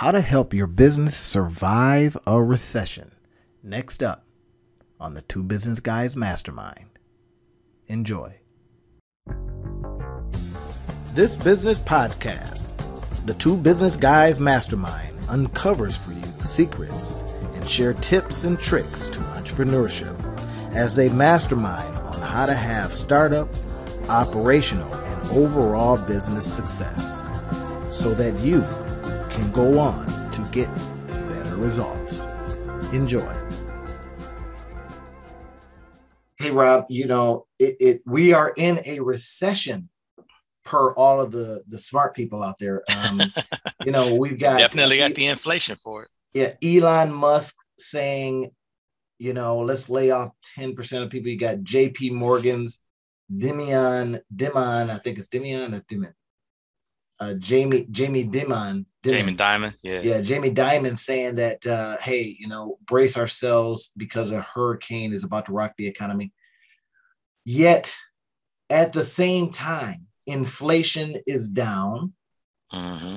how to help your business survive a recession. Next up on the Two Business Guys Mastermind. Enjoy. This business podcast, the Two Business Guys Mastermind, uncovers for you secrets and share tips and tricks to entrepreneurship as they mastermind on how to have startup, operational, and overall business success so that you can go on to get better results. Enjoy. Hey Rob, you know, it, it we are in a recession per all of the the smart people out there. Um, you know, we've got definitely got the inflation for it. Yeah, Elon Musk saying, you know, let's lay off 10% of people. You got JP Morgan's Demian, Dimon, I think it's Demian or Dimon. Uh, Jamie Jamie Dimon, Jamie Dimon, yeah, yeah, Jamie Dimon saying that uh, hey, you know, brace ourselves because a hurricane is about to rock the economy. Yet, at the same time, inflation is down, mm-hmm.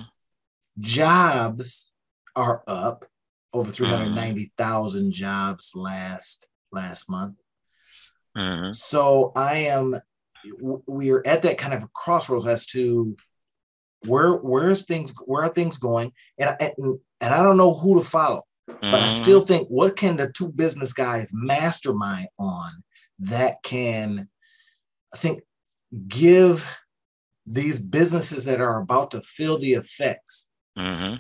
jobs are up over 390,000 mm-hmm. jobs last last month. Mm-hmm. So I am we are at that kind of crossroads as to where where's things where are things going and and, and I don't know who to follow. But I still mm-hmm. think what can the two business guys mastermind on that can I think give these businesses that are about to feel the effects mm-hmm.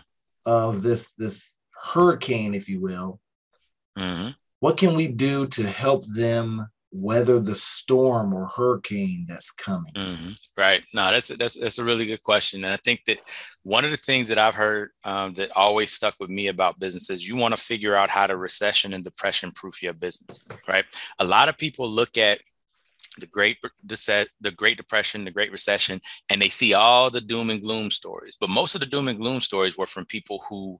of this this hurricane, if you will, mm-hmm. what can we do to help them weather the storm or hurricane that's coming? Mm-hmm. Right. No, that's that's that's a really good question, and I think that one of the things that I've heard um, that always stuck with me about businesses, you want to figure out how to recession and depression proof your business. Right. A lot of people look at the great the great depression the great recession and they see all the doom and gloom stories but most of the doom and gloom stories were from people who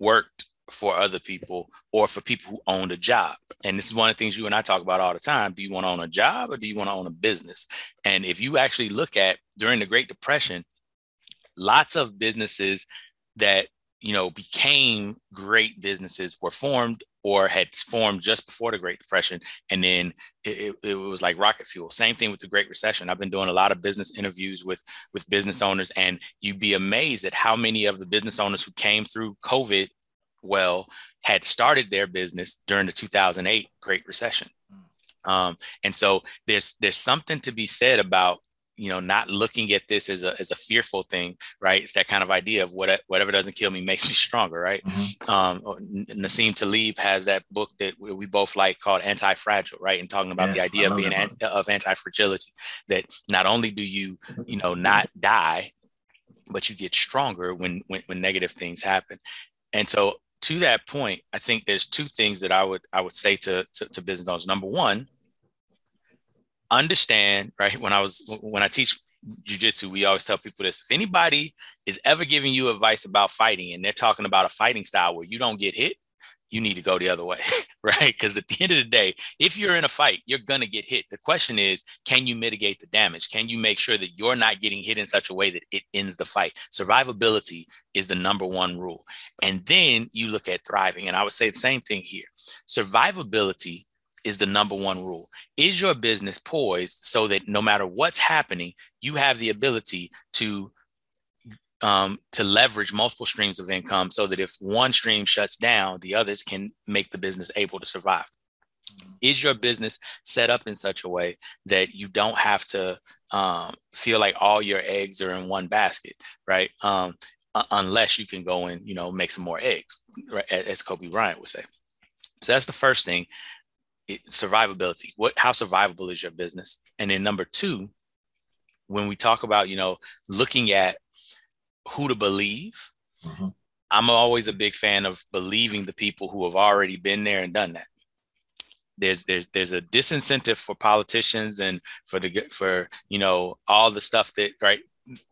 worked for other people or for people who own a job and this is one of the things you and i talk about all the time do you want to own a job or do you want to own a business and if you actually look at during the great depression lots of businesses that you know became great businesses were formed or had formed just before the Great Depression, and then it, it, was like rocket fuel. Same thing with the Great Recession. I've been doing a lot of business interviews with with business owners, and you'd be amazed at how many of the business owners who came through COVID well had started their business during the 2008 Great Recession. Um, and so there's there's something to be said about you know not looking at this as a as a fearful thing right? It's that kind of idea of what whatever doesn't kill me makes me stronger right? Mm-hmm. um nassim taleb has that book that we both like called anti-fragile right? And talking about yes, the idea of being anti, of anti-fragility that not only do you you know not die but you get stronger when when, when negative things happen. And so to that point i think there's two things that i would i would say to to, to business owners number one understand, right? When I was when I teach jujitsu, we always tell people this: if anybody is ever giving you advice about fighting, and they're talking about a fighting style where you don't get hit, you need to go the other way, right? Because at the end of the day, if you're in a fight, you're gonna get hit. The question is, can you mitigate the damage? Can you make sure that you're not getting hit in such a way that it ends the fight? Survivability is the number one rule. And then you look at thriving, and I would say the same thing here. Survivability is the number one rule. Is your business poised so that no matter what's happening, you have the ability to um, to leverage multiple streams of income so that if one stream shuts down, the others can make the business able to survive. Is your business set up in such a way that you don't have to um, feel like all your eggs are in one basket, right? Um, unless you can go and you know make some more eggs, right? as Kobe Bryant would say. So that's the first thing survivability what how survivable is your business and then number two when we talk about you know looking at who to believe. Mm-hmm. i'm always a big fan of believing the people who have already been there and done that. There's there's there's a disincentive for politicians and for the for you know all the stuff that right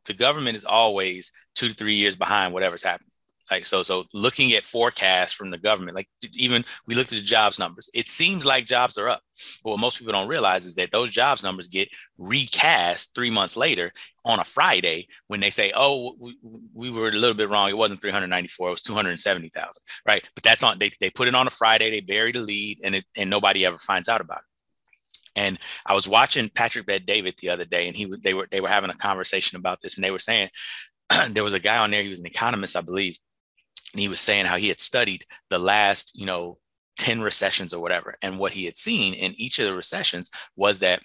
the government is always two to three years behind whatever's happening Like so, so looking at forecasts from the government, like even we looked at the jobs numbers. It seems like jobs are up, but what most people don't realize is that those jobs numbers get recast three months later on a Friday when they say, "Oh, we, we were a little bit wrong. It wasn't 394. It was 270,000." Right? But that's on. They they put it on a Friday. They bury the lead, and it and nobody ever finds out about it. And I was watching Patrick Bet David the other day, and he they were they were having a conversation about this, and they were saying there was a guy on there. He was an economist, I believe, and he was saying how he had studied the last, you know, 10 recessions or whatever. And what he had seen in each of the recessions was that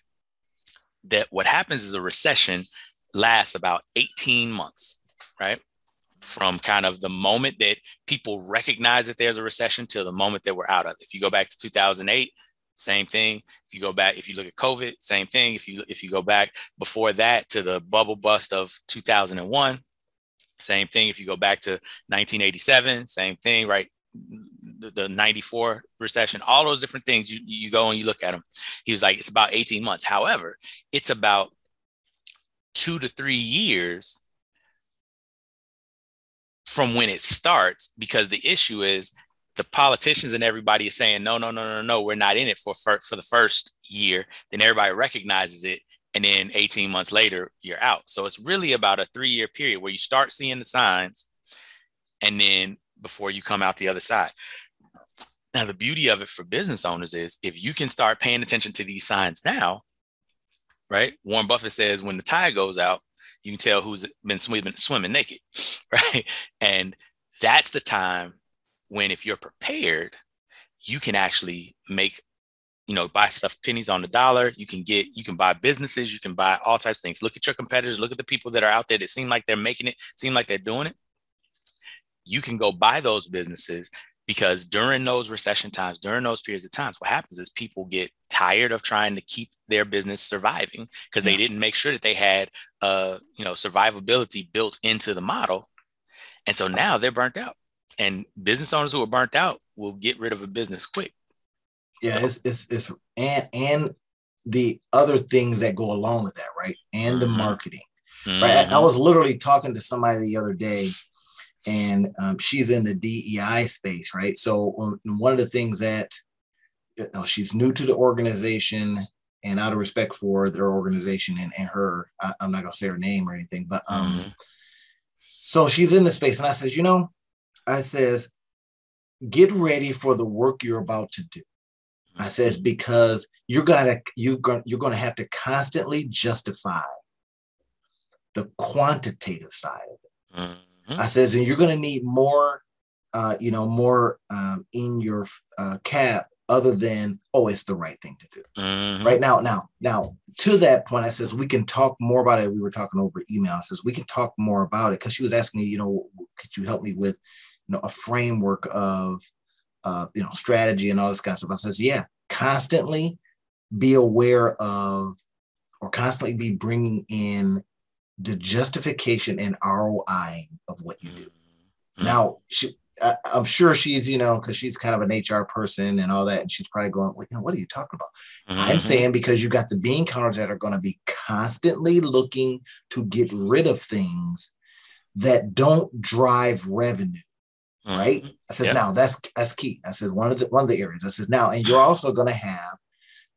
that what happens is a recession lasts about 18 months, right? From kind of the moment that people recognize that there's a recession to the moment that we're out of. If you go back to 2008, same thing. If you go back, if you look at COVID, same thing. If you if you go back before that to the bubble bust of 2001, same thing if you go back to 1987, same thing, right? The, the 94 recession, all those different things, you, you go and you look at them. He was like, it's about 18 months. However, it's about two to three years from when it starts because the issue is the politicians and everybody is saying no no no no no we're not in it for for, for the first year then everybody recognizes it and then 18 months later you're out. So it's really about a three year period where you start seeing the signs and then before you come out the other side. Now the beauty of it for business owners is if you can start paying attention to these signs now right? Warren buffett says when the tide goes out you can tell who's been swimming, swimming naked right? And that's the time when if you're prepared you can actually make you know, buy stuff pennies on the dollar. You can get, you can buy businesses, you can buy all types of things. Look at your competitors, look at the people that are out there that seem like they're making it, seem like they're doing it. You can go buy those businesses because during those recession times, during those periods of times, what happens is people get tired of trying to keep their business surviving because yeah. they didn't make sure that they had, uh, you know, survivability built into the model, and so now they're burnt out. And business owners who are burnt out will get rid of a business quick yeah, so. it's, it's it's and and the other things that go along with that, right? And mm-hmm. the marketing, mm-hmm. right? I, I, mm-hmm. was literally talking to somebody the other day, and um, she's in the DEI space, right? So um, one of the things that you know, she's new to the organization, and out of respect for their organization and, and her, I, am not gonna say her name or anything, but um, mm-hmm. so she's in the space, and I says, you know, I says, get ready for the work you're about to do. I says because you're gonna you're gonna you're gonna have to constantly justify the quantitative side of it. Mm-hmm. I says, and you're gonna need more, uh, you know, more um, in your uh, cap other than oh, it's the right thing to do. Mm-hmm. Right now, now, now to that point, I says we can talk more about it. We were talking over email. I says we can talk more about it because she was asking me, you know, could you help me with, you know, a framework of uh, you know, strategy and all this kind of stuff. I says, yeah, constantly be aware of or constantly be bringing in the justification and ROI of what you do. Mm-hmm. Now, she, I, am sure she's, you know, because she's kind of an HR person and all that, and she's probably going, well, you know, what are you talking about? Mm-hmm. I'm saying because you got the bean counters that are going to be constantly looking to get rid of things that don't drive revenue right? Mm-hmm. I says, now that's that's key. I says one of the one of the areas. I says now, and you're also going to have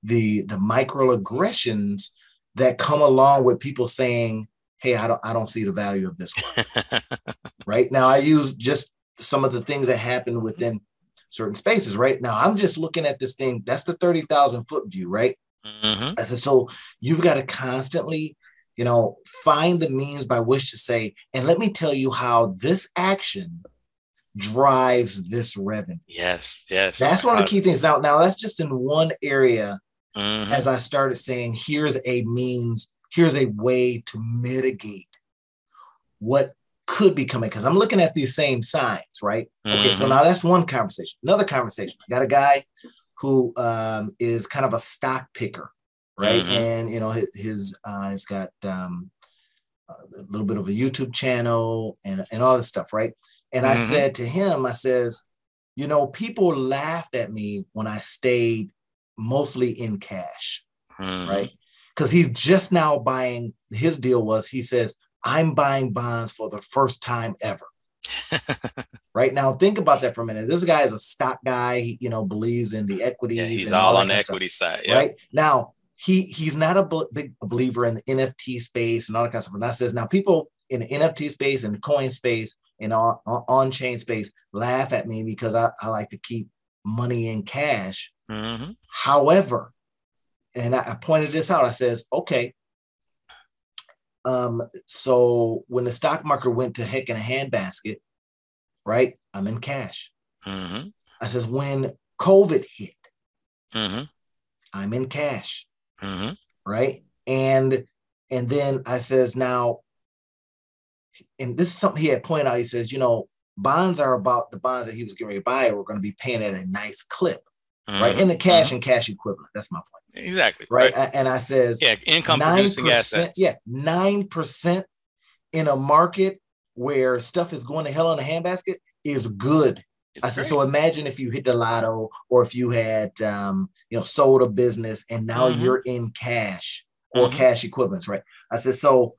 the the microaggressions that come along with people saying, "Hey, I don't I don't see the value of this one." right now, I use just some of the things that happen within certain spaces. Right now, I'm just looking at this thing. That's the thirty thousand foot view, right? Mm-hmm. I said, so you've got to constantly you know, find the means by which to say, and let me tell you how this action drives this revenue. Yes, yes. That's one of the key things. Now, now that's just in one area. Mm-hmm. As I started saying, here's a means, here's a way to mitigate what could be coming. Because I'm looking at these same signs, right? Mm-hmm. Okay, so mm-hmm. now that's one conversation. Another conversation. I got a guy who um, is kind of a stock picker, right? Mm-hmm. And you know, his, his uh, he's got um, a little bit of a YouTube channel and and all this stuff, right? And mm-hmm. I said to him, I says, you know, people laughed at me when I stayed mostly in cash, mm-hmm. right? Because he's just now buying, his deal was he says, I'm buying bonds for the first time ever. Right now, think about that for a minute. This guy is a stock guy. He, you know, believes in the equities. Yeah, he's all, all on the equity side. Yep. Right now, he he's not a big believer in the NFT space and all that kind of stuff. And that says now people in the NFT space and the coin space and on on chain space laugh at me because I, I like to keep money in cash. Mm-hmm. However, and I, I pointed this out. I says, okay. Um, so when the stock market went to heck in a handbasket, right? I'm in cash. Mm-hmm. I says, when COVID hit, mm-hmm. I'm in cash. Mm-hmm. Right. And and then I says, now, and this is something he had pointed out. He says, you know, bonds are about the bonds that he was getting ready to buy We're going to be paying at a nice clip, right? In the cash mm-hmm. and cash equivalent. That's my point. Exactly. Right. right. And I says, yeah, income producing assets. Yeah, nine percent in a market where stuff is going to hell in a handbasket is good. It's I said, so imagine if you hit the lotto or if you had, um, you know, sold a business and now mm-hmm. you're in cash or mm-hmm. cash equivalents, right? I said, so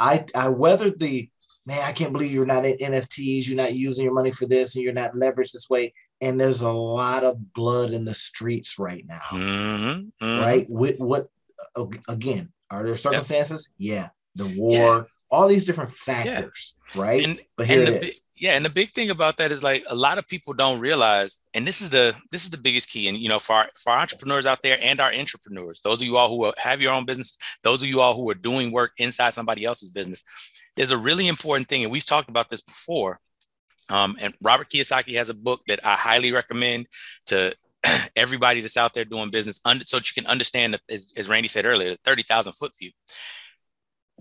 I, I weathered the, man, I can't believe you're not in NFTs, you're not using your money for this and you're not leveraged this way. And there's a lot of blood in the streets right now, mm-hmm. mm-hmm. right? With what, again, are there circumstances? Yep. Yeah. The war, yeah. all these different factors, yeah. right? And, but here it is yeah and the big thing about that is like a lot of people don't realize and this is the this is the biggest key and you know for our, for our entrepreneurs out there and our entrepreneurs those of you all who have your own business those of you all who are doing work inside somebody else's business there's a really important thing and we've talked about this before um, and robert kiyosaki has a book that i highly recommend to everybody that's out there doing business so that you can understand that as, as randy said earlier the 30000 foot view.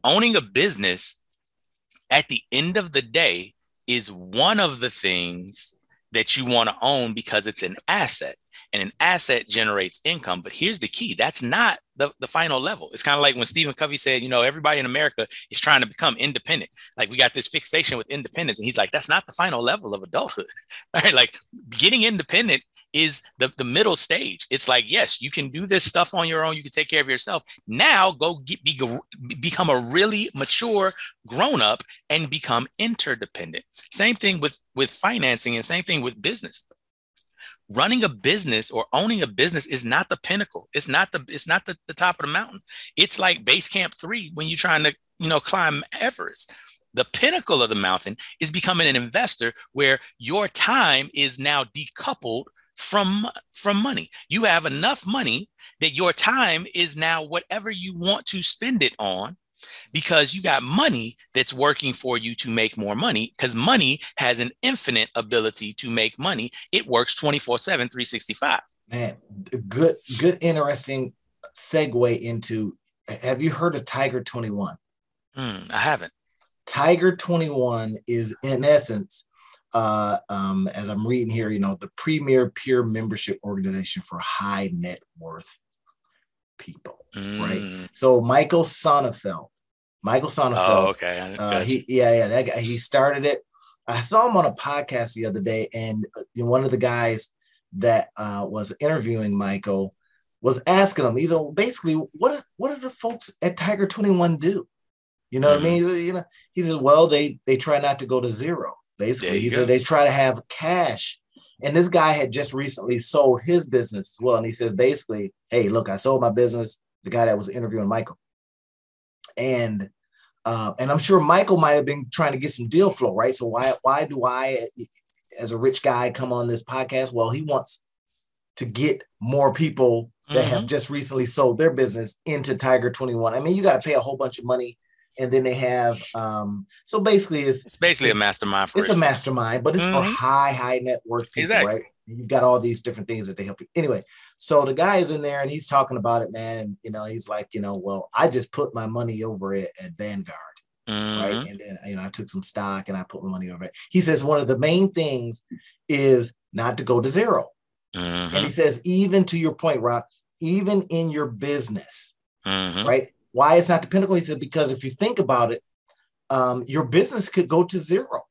Owning a business at the end of the day is one of the things that you want to own because it's an asset and an asset generates income. But here's the key that's not the, the final level. It's kind of like when Stephen Covey said, you know, everybody in America is trying to become independent. Like we got this fixation with independence. And he's like, that's not the final level of adulthood. right? Like getting independent is the, the middle stage. It's like, yes, you can do this stuff on your own. You can take care of yourself. Now go get, be, become a really mature grown up and become interdependent. Same thing with, with financing and same thing with business running a business or owning a business is not the pinnacle. It's not the it's not the, the top of the mountain. It's like base camp three when you're trying to, you know, climb Everest. The pinnacle of the mountain is becoming an investor where your time is now decoupled from from money. You have enough money that your time is now whatever you want to spend it on because you got money that's working for you to make more money because money has an infinite ability to make money. It works 24 7, 365. Man, good, good, interesting segue into have you heard of Tiger 21? Mm, I haven't. Tiger 21 is, in essence, uh, um, as I'm reading here, you know, the premier peer membership organization for high net worth people, mm. right? So Michael Sonnenfeldt, Michael Sonnenfeldt. Oh, okay. Uh, he, yeah, yeah, that guy. He started it. I saw him on a podcast the other day, and know, one of the guys that uh, was interviewing Michael was asking him, you know, basically, what what do the folks at Tiger Twenty One do? You know mm-hmm. what I mm-hmm. mean? You know, he said, well, they they try not to go to zero. Basically, he go. said they try to have cash. And this guy had just recently sold his business as well. And he said, basically, hey, look, I sold my business. The guy that was interviewing Michael. And uh, and I'm sure Michael might have been trying to get some deal flow, right? So why why do I, as a rich guy, come on this podcast? Well, he wants to get more people that mm-hmm. have just recently sold their business into Tiger 21. I mean, you got to pay a whole bunch of money and then they have um so basically it's it's basically it's, a mastermind it's a mastermind but it's mm-hmm. for high high net worth people exactly. right you've got all these different things that they help you anyway so the guy is in there and he's talking about it man and you know he's like you know well i just put my money over it at vanguard mm-hmm. right and then you know i took some stock and i put my money over it he says one of the main things is not to go to 0 mm-hmm. and he mm-hmm. says even to your point rob even in your business mm-hmm. right why it's not the pinnacle? He said, because if you think about it, um, your business could go to zero.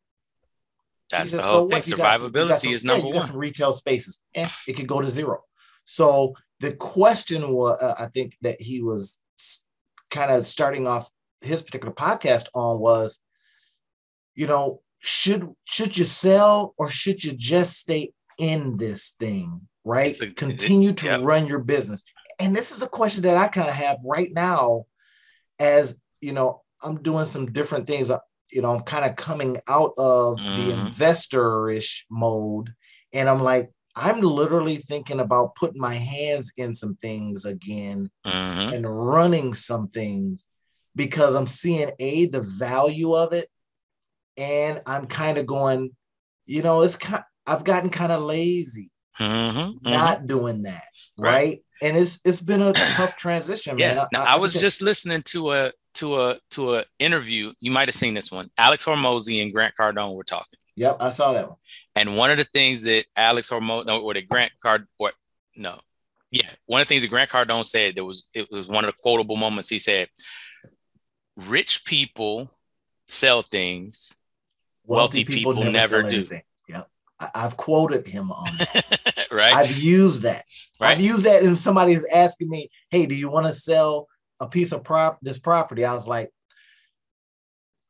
That's said, the whole so thing. Survivability some, is number yeah, you one. Got some retail spaces, eh, it could go to zero. So the question was, uh, I think that he was kind of starting off his particular podcast on was, you know, should should you sell or should you just stay in this thing, right? A, Continue it, to yeah. run your business. And this is a question that I kind of have right now as, you know, I'm doing some different things. Uh, you know, I'm kind of coming out of mm-hmm. the investor-ish mode and I'm like I'm literally thinking about putting my hands in some things again mm-hmm. and running some things because I'm seeing a the value of it and I'm kind of going, you know, it's kind. I've gotten kind of lazy, mm-hmm, mm-hmm. not mm-hmm. doing that, right. right. And it's it's been a tough transition, yeah. man. now, I, I was just listening to a to a to a interview. You might have seen this one. Alex Hormozi and Grant Cardone were talking. Yep, I saw that one. And one of the things that Alex Hormozi no, or the Grant Card or no, yeah, one of the things that Grant Cardone said that was it was one of the quotable moments. He said, "Rich people sell things wealthy, people, people, never, never do. Anything. I, have quoted him on that. right. I've used that. Right. I've used that. If somebody is asking me, hey, do you want to sell a piece of prop this property? I was like,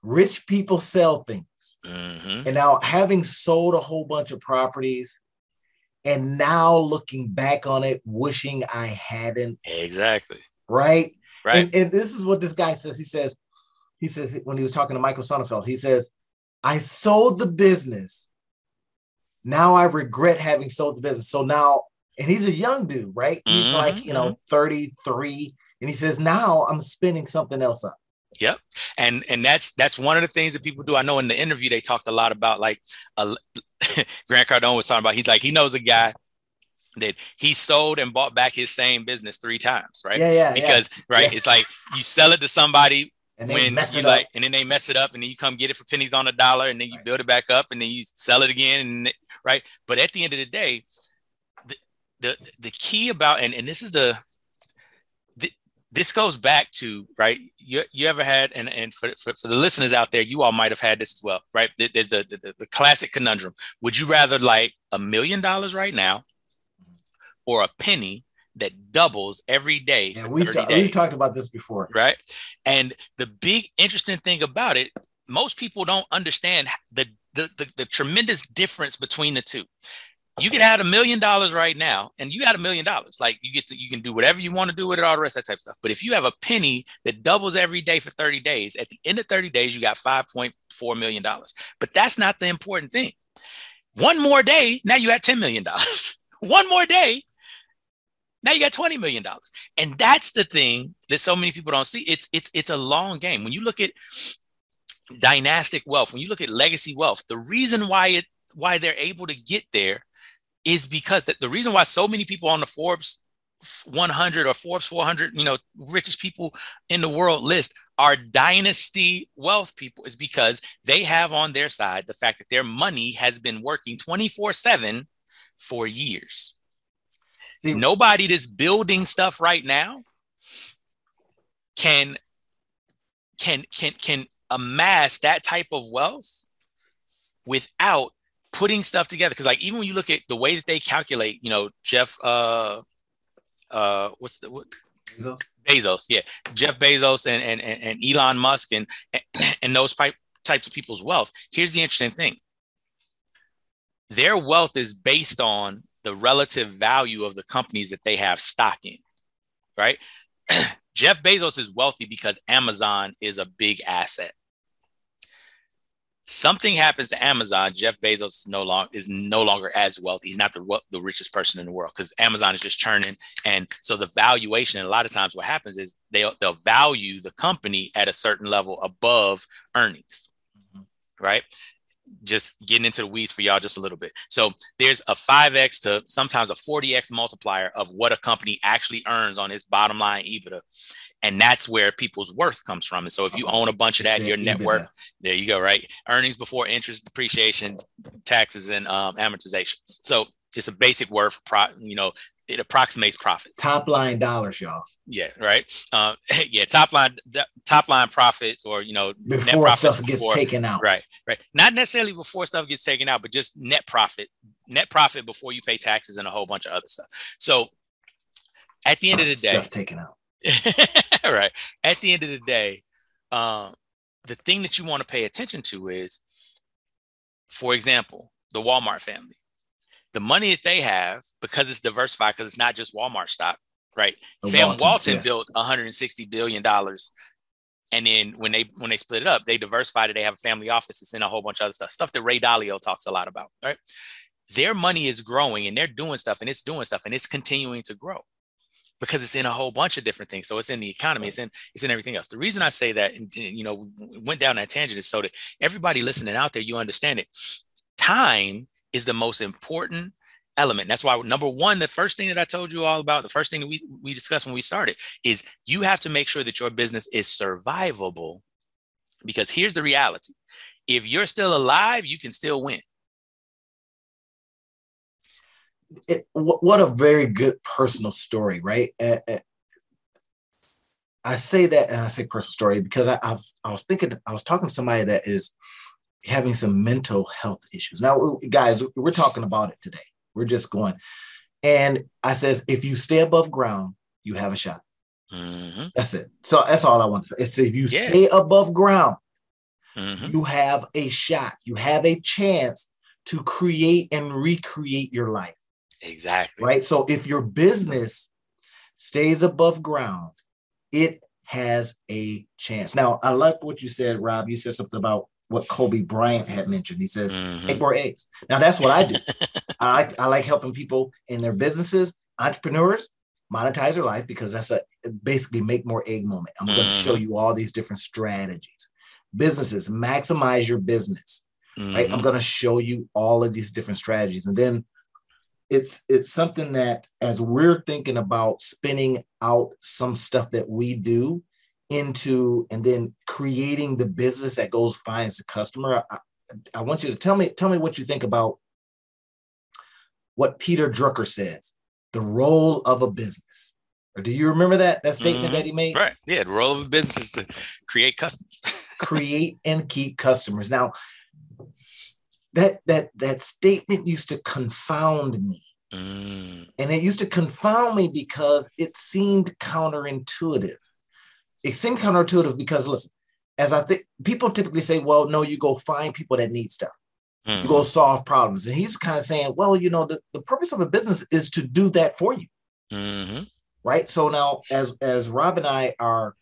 rich people sell things. Mm-hmm. And now having sold a whole bunch of properties and now looking back on it, wishing I hadn't. Exactly. Right. Right. And, and this is what this guy says. He says, he says when he was talking to Michael Sonnenfeldt, he says, I sold the business. Now I regret having sold the business. So now, and he's a young dude, right? He's mm-hmm, like, you know, mm-hmm. 33. And he says, now I'm spinning something else up. Yep. And and that's that's one of the things that people do. I know in the interview they talked a lot about like uh, Grant Cardone was talking about he's like he knows a guy that he sold and bought back his same business three times, right? Yeah, yeah. Because yeah. right, yeah. it's like you sell it to somebody and when you like, and then they mess it up, and then you come get it for pennies on a dollar, and then you right. build it back up, and then you sell it again, and right. But at the end of the day, the the, the key about and, and this is the, the this goes back to right. You, you ever had and and for, for, for the listeners out there, you all might have had this as well, right? There's the the, the classic conundrum. Would you rather like a million dollars right now, or a penny that doubles every day. Yeah, we've, ta- we've talked about this before. Right. And the big interesting thing about it, most people don't understand the, the, the, the tremendous difference between the two. You can have a million dollars right now, and you got a million dollars. Like you get to, you can do whatever you want to do with it, all the rest of that type of stuff. But if you have a penny that doubles every day for 30 days, at the end of 30 days, you got $5.4 million. But that's not the important thing. One more day, now you got $10 million. One more day, now you got 20 million dollars. And that's the thing that so many people don't see. It's it's it's a long game. When you look at dynastic wealth, when you look at legacy wealth, the reason why it why they're able to get there is because that the reason why so many people on the Forbes 100 or Forbes 400, you know, richest people in the world list are dynasty wealth people is because they have on their side the fact that their money has been working 24 7 for years. See, nobody that's building stuff right now can can can can amass that type of wealth without putting stuff together. Because like even when you look at the way that they calculate you know jeff uh uh what's the what? Bezos, bezos yeah. Jeff bezos and and, and elon musk and and those type, types of people's wealth. Here's the interesting thing. Their wealth is based on the relative value of the companies that they have stock in, right? Jeff Bezos is wealthy because Amazon is a big asset. Something happens to Amazon, Jeff Bezos is no longer is no longer as wealthy. He's not the the richest person in the world because Amazon is just churning, and so the valuation. And a lot of times, what happens is they they'll value the company at a certain level above earnings, mm-hmm. right? Just getting into the weeds for y'all just a little bit. So there's a 5x to sometimes a 40x multiplier of what a company actually earns on its bottom line EBITDA. And that's where people's worth comes from. And so if you own a bunch of that, your net worth, there you go, right? Earnings before interest, depreciation, taxes, and um, amortization. So it's a basic word for pro, you know, it approximates profit. Top line dollars, y'all. Yeah, right. Um, yeah, top line, top line profits, or you know, before stuff gets before, taken out. Right, right. Not necessarily before stuff gets taken out, but just net profit, net profit before you pay taxes and a whole bunch of other stuff. So, at the end of the day, stuff taken out. right. At the end of the day, um, the thing that you want to pay attention to is For example, the Walmart family. The money that they have, because it's diversified, because it's not just Walmart stock, right? The Sam Walton, Walton yes. built 160 billion dollars, and then when they when they split it up, they diversified it. They have a family office. It's in a whole bunch of other stuff, stuff that Ray Dalio talks a lot about, right? Their money is growing, and they're doing stuff, and it's doing stuff, and it's continuing to grow because it's in a whole bunch of different things. So it's in the economy, it's in it's in everything else. The reason I say that, and, and you know, went down that tangent is so that everybody listening out there, you understand it. Time is the most important element. That's why number one, the first thing that I told you all about, the first thing that we, we discussed when we started is you have to make sure that your business is survivable. Because here's the reality. If you're still alive, you can still win. It, what a very good personal story, right? I say that, and I say personal story because I, I, was, I was thinking, I was talking to somebody that is having some mental health issues. Now, guys, we're talking about it today. We're just going. And I says, if you stay above ground, you have a shot. Mm-hmm. That's it. So that's all I want to say. It's if you yeah. stay above ground, mm-hmm. you have a shot. You have a chance to create and recreate your life. Exactly. Right. So if your business stays above ground, it has a chance. Now, I like what you said, Rob. You said something about what Kobe Bryant had mentioned. He says, mm-hmm. make more eggs. Now that's what I do. I like I like helping people in their businesses, entrepreneurs, monetize their life because that's a basically make more egg moment. I'm mm-hmm. going to show you all these different strategies. Businesses, maximize your business. Mm-hmm. Right. I'm mm-hmm. going to show you all of these different strategies. And then it's it's something that as we're thinking about spinning out some stuff that we do into and then creating the business that goes finds the customer. I, I want you to tell me tell me what you think about what Peter Drucker says, the role of a business. Or do you remember that that statement mm-hmm. that he made? Right. Yeah, the role of a business is to create customers. create and keep customers. Now, that that that statement used to confound me. Mm. And it used to confound me because it seemed counterintuitive it seemed counterintuitive because listen, as I think people typically say, well, no, you go find people that need stuff. Mm-hmm. You go mm-hmm. solve problems. And he's kind of saying, well, you know, the, the purpose of a business is to do that for you. Mm-hmm. Right. So now as as Rob and I are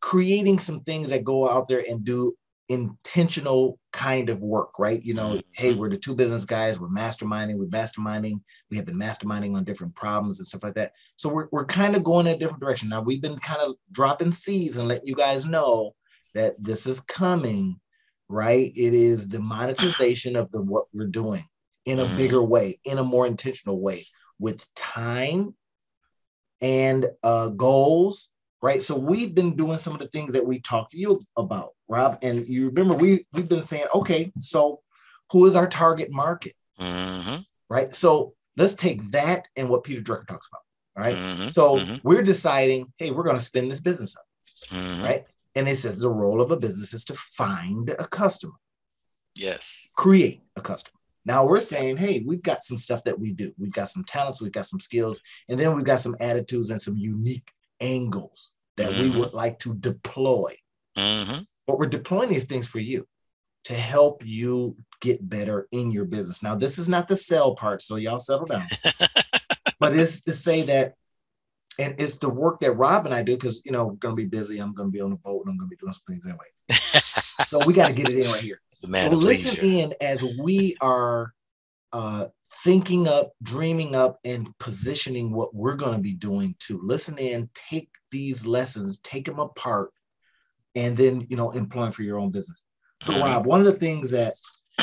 creating some things that go out there and do intentional kind of work, right? You know, mm-hmm. hey, we're the two business guys, we're masterminding, we're masterminding, we have been masterminding on different problems and stuff like that. So we're, we're kind of going in a different direction. Now we've been kind of dropping seeds and let you guys know that this is coming, right? It is the monetization of the what we're doing in a mm-hmm. bigger way, in a more intentional way, with time and uh, goals right? So we've been doing some of the things that we talked to you about, Rob. And you remember we we've been saying, okay, so who is our target market, mm-hmm. right? So let's take that and what Peter Drucker talks about, right? Mm-hmm. So mm-hmm. we're deciding, hey, we're going to spin this business up, mm-hmm. right? And it says the role of a business is to find a customer. Yes. Create a customer. Now we're saying, hey, we've got some stuff that we do. We've got some talents, we've got some skills, and then we've got some attitudes and some unique angles that mm-hmm. we would like to deploy. Mm-hmm. But we're deploying these things for you to help you get better in your business. Now, this is not the sell part, so y'all settle down. but it's to say that, and it's the work that Rob and I do because you know we're gonna be busy. I'm gonna be on the boat and I'm gonna be doing some things anyway. so we got to get it in right here. so listen in as we are uh, thinking up, dreaming up, and positioning what we're going to be doing to listen in, take these lessons, take them apart, and then you know employ them for your own business. So, mm-hmm. Rob, one of the things that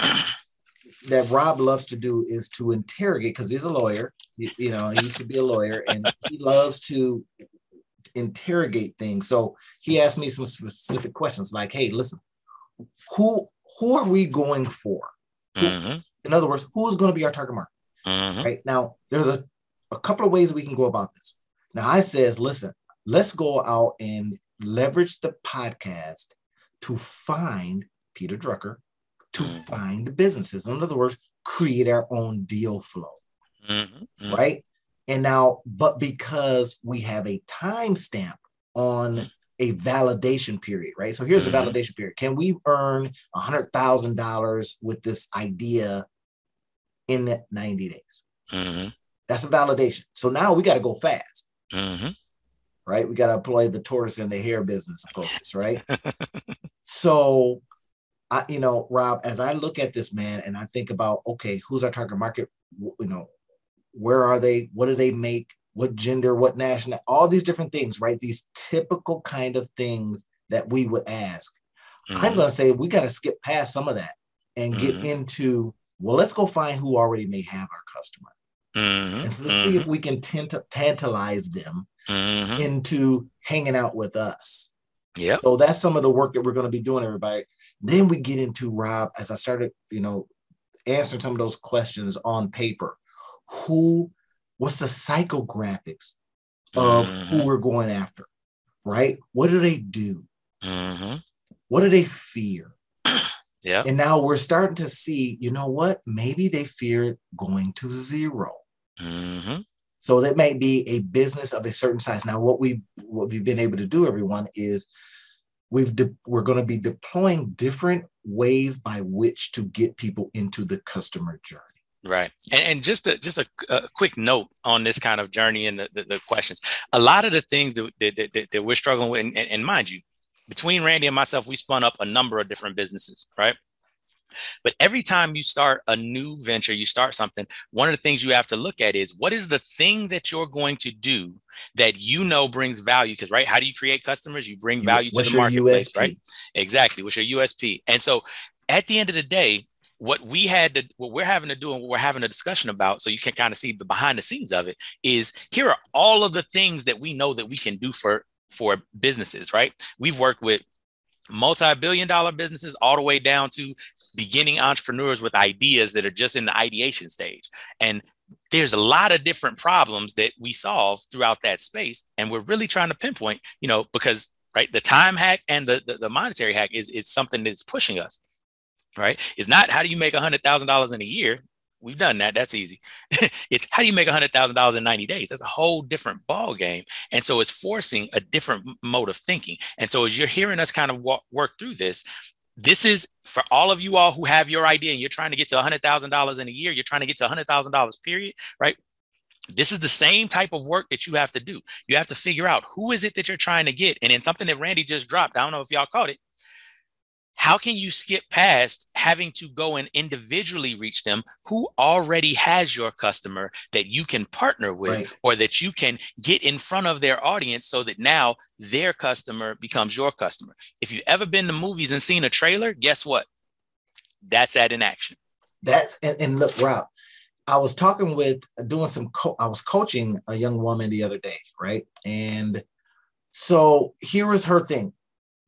that Rob loves to do is to interrogate because he's a lawyer. You, you know, he used to be a lawyer, and he loves to interrogate things. So he asked me some specific questions, like, "Hey, listen, who who are we going for? Mm-hmm. In other words, who is going to be our target market? Mm-hmm. Right now, there's a a couple of ways we can go about this. Now, I says, listen, let's go out and leverage the podcast to find Peter Drucker, to mm-hmm. find businesses. In other words, create our own deal flow. Mm-hmm. mm-hmm. Right. And now, but because we have a timestamp on a validation period, right? So here's mm-hmm. a validation period. Can we earn a hundred thousand dollars with this idea in 90 days? Mm-hmm. That's a validation. So now we got to go fast. Mm-hmm. Right? We got to apply the tortoise and the hare business approaches, right? so I, you know, Rob, as I look at this man and I think about, okay, who's our target market? You know, where are they? What do they make? What gender? What national? All these different things, right? These typical kind of things that we would ask. Mm-hmm. I'm going to say we got to skip past some of that and get mm-hmm. into, well, let's go find who already may have our customer. Mm-hmm. And let's see if mm-hmm. we can tantalize them mm-hmm. into hanging out with us. Yeah. So that's some of the work that we're going to be doing, everybody. Then we get into Rob, as I started, you know, answering some of those questions on paper. Who, what's the psychographics of mm-hmm. who we're going after, right? What do they do? Mm-hmm. What do they fear? Yeah. And now we're starting to see, you know what? Maybe they fear going to 0 mm-hmm. So that may be a business of a certain size. Now, what we what we've been able to do, everyone, is we've de- we're going to be deploying different ways by which to get people into the customer journey right and, and just a just a, a, quick note on this kind of journey and the, the, the questions a lot of the things that, that, that, that we're struggling with and, and mind you between randy and myself we spun up a number of different businesses right but every time you start a new venture, you start something, one of the things you have to look at is what is the thing that you're going to do that you know brings value? Because, right, how do you create customers? You bring value to the marketplace, USP? right? Exactly. What's your USP? And so at the end of the day, what we had to what we're having to do and what we're having a discussion about so you can kind of see the behind the scenes of it is here are all of the things that we know that we can do for for businesses right? We've worked with multi-billion dollar businesses all the way down to beginning entrepreneurs with ideas that are just in the ideation stage. And there's a lot of different problems that we solve throughout that space and we're really trying to pinpoint you know because right the time hack and the the, the monetary hack is is something that's pushing us right it's not how do you make a hundred thousand dollars in a year We've done that. That's easy. it's how do you make a hundred thousand dollars in 90 days? That's a whole different ball game. And so it's forcing a different mode of thinking. And so as you're hearing us kind of walk, work through this, this is for all of you all who have your idea and you're trying to get to a hundred thousand dollars in a year, you're trying to get to a hundred thousand dollars period, right? This is the same type of work that you have to do. You have to figure out who is it that you're trying to get. And in something that Randy just dropped, I don't know if y'all caught it, how can you skip past having to go and individually reach them who already has your customer that you can partner with right. or that you can get in front of their audience so that now their customer becomes your customer? If you've ever been to movies and seen a trailer guess what? That's that in action. That's and, and look rob i was talking with doing some co- i was coaching a young woman the other day right? And so here was her thing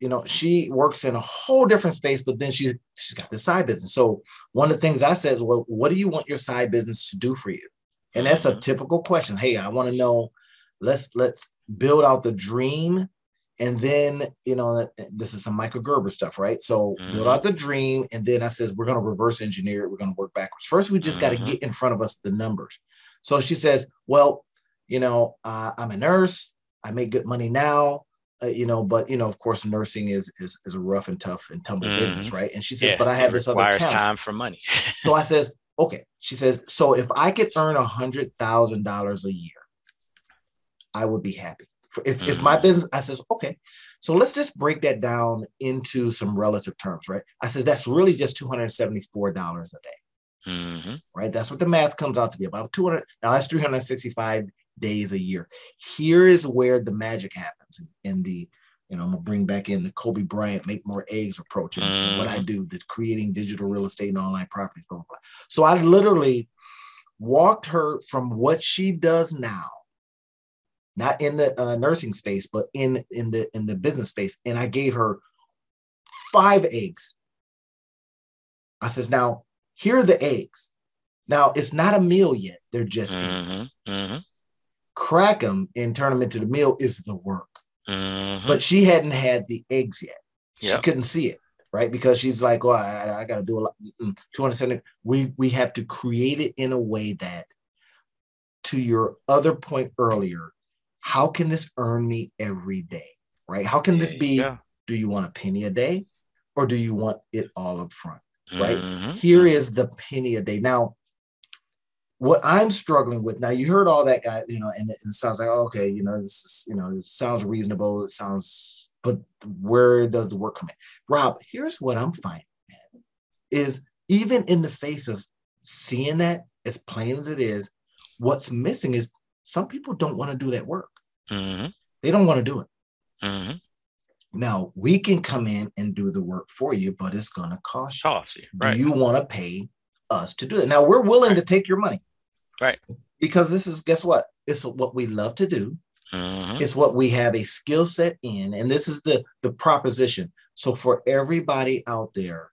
you know, she works in a whole different space, but then she she's got this side business. So one of the things I said is, well, what do you want your side business to do for you? And that's a mm-hmm. typical question. Hey, I want to know. Let's let's build out the dream, and then you know this is some Michael Gerber stuff, right? So mm-hmm. build out the dream, and then I says we're going to reverse engineer it. We're going to work backwards. First, we just mm-hmm. got to get in front of us the numbers. So she says, well, you know, uh, I'm a nurse. I make good money now uh, you know, but you know, of course, nursing is is, is a rough and tough and tumble mm-hmm. business, right? And she says, yeah, but I have this other talent. time for money. so I says, okay. She says, so if I could earn a hundred thousand dollars a year, I would be happy. If mm-hmm. if my mm-hmm. business, I says, okay. So let's just break that down into some relative terms, right? I says that's really just two hundred seventy four dollars a day. Mm-hmm. Right, that's what the math comes out to be about 200. Now that's 365 days a year. Here is where the magic happens in the, you know, I'm gonna bring back in the Kobe Bryant make more eggs approach and, mm. what I mm. do, the creating digital real estate and online properties, blah, blah, blah. So I literally walked her from what she does now, not in the uh, nursing space, but in in the in the business space, and I gave her five eggs. I says, now here are the eggs. Now it's not a meal yet; they're just mm-hmm, eggs. Mm-hmm crack them and turn them into the meal is the work. Mm-hmm. But she hadn't had the eggs yet. She couldn't see it, right? Because she's like, "Well, I, I got to do a lot." Two hundred seventy. We we have to create it in a way that, to your other point earlier, how can this earn me every day, right? How can this be? Yeah. Do you want a penny a day or do you want it all up front? Right. Mhm. Here is the penny a day. Now, what I'm struggling with now, you heard all that guy, you know, and it, sounds like okay, you know, this is, you know, it sounds reasonable. It sounds, but where does the work come in? Rob, here's what I'm finding, man, is even in the face of seeing that as plain as it is, what's missing is some people don't want to do that work. Mhm. They don't want to do it. Mhm. Now we can come in and do the work for you, but it's gonna cost you. Cost you. Right. Do you want to pay us to do it? Now we're willing to take your money. Right. Because this is guess what? It's what we love to do. Mhm. It's what we have a skill set in. And this is the the proposition. So for everybody out there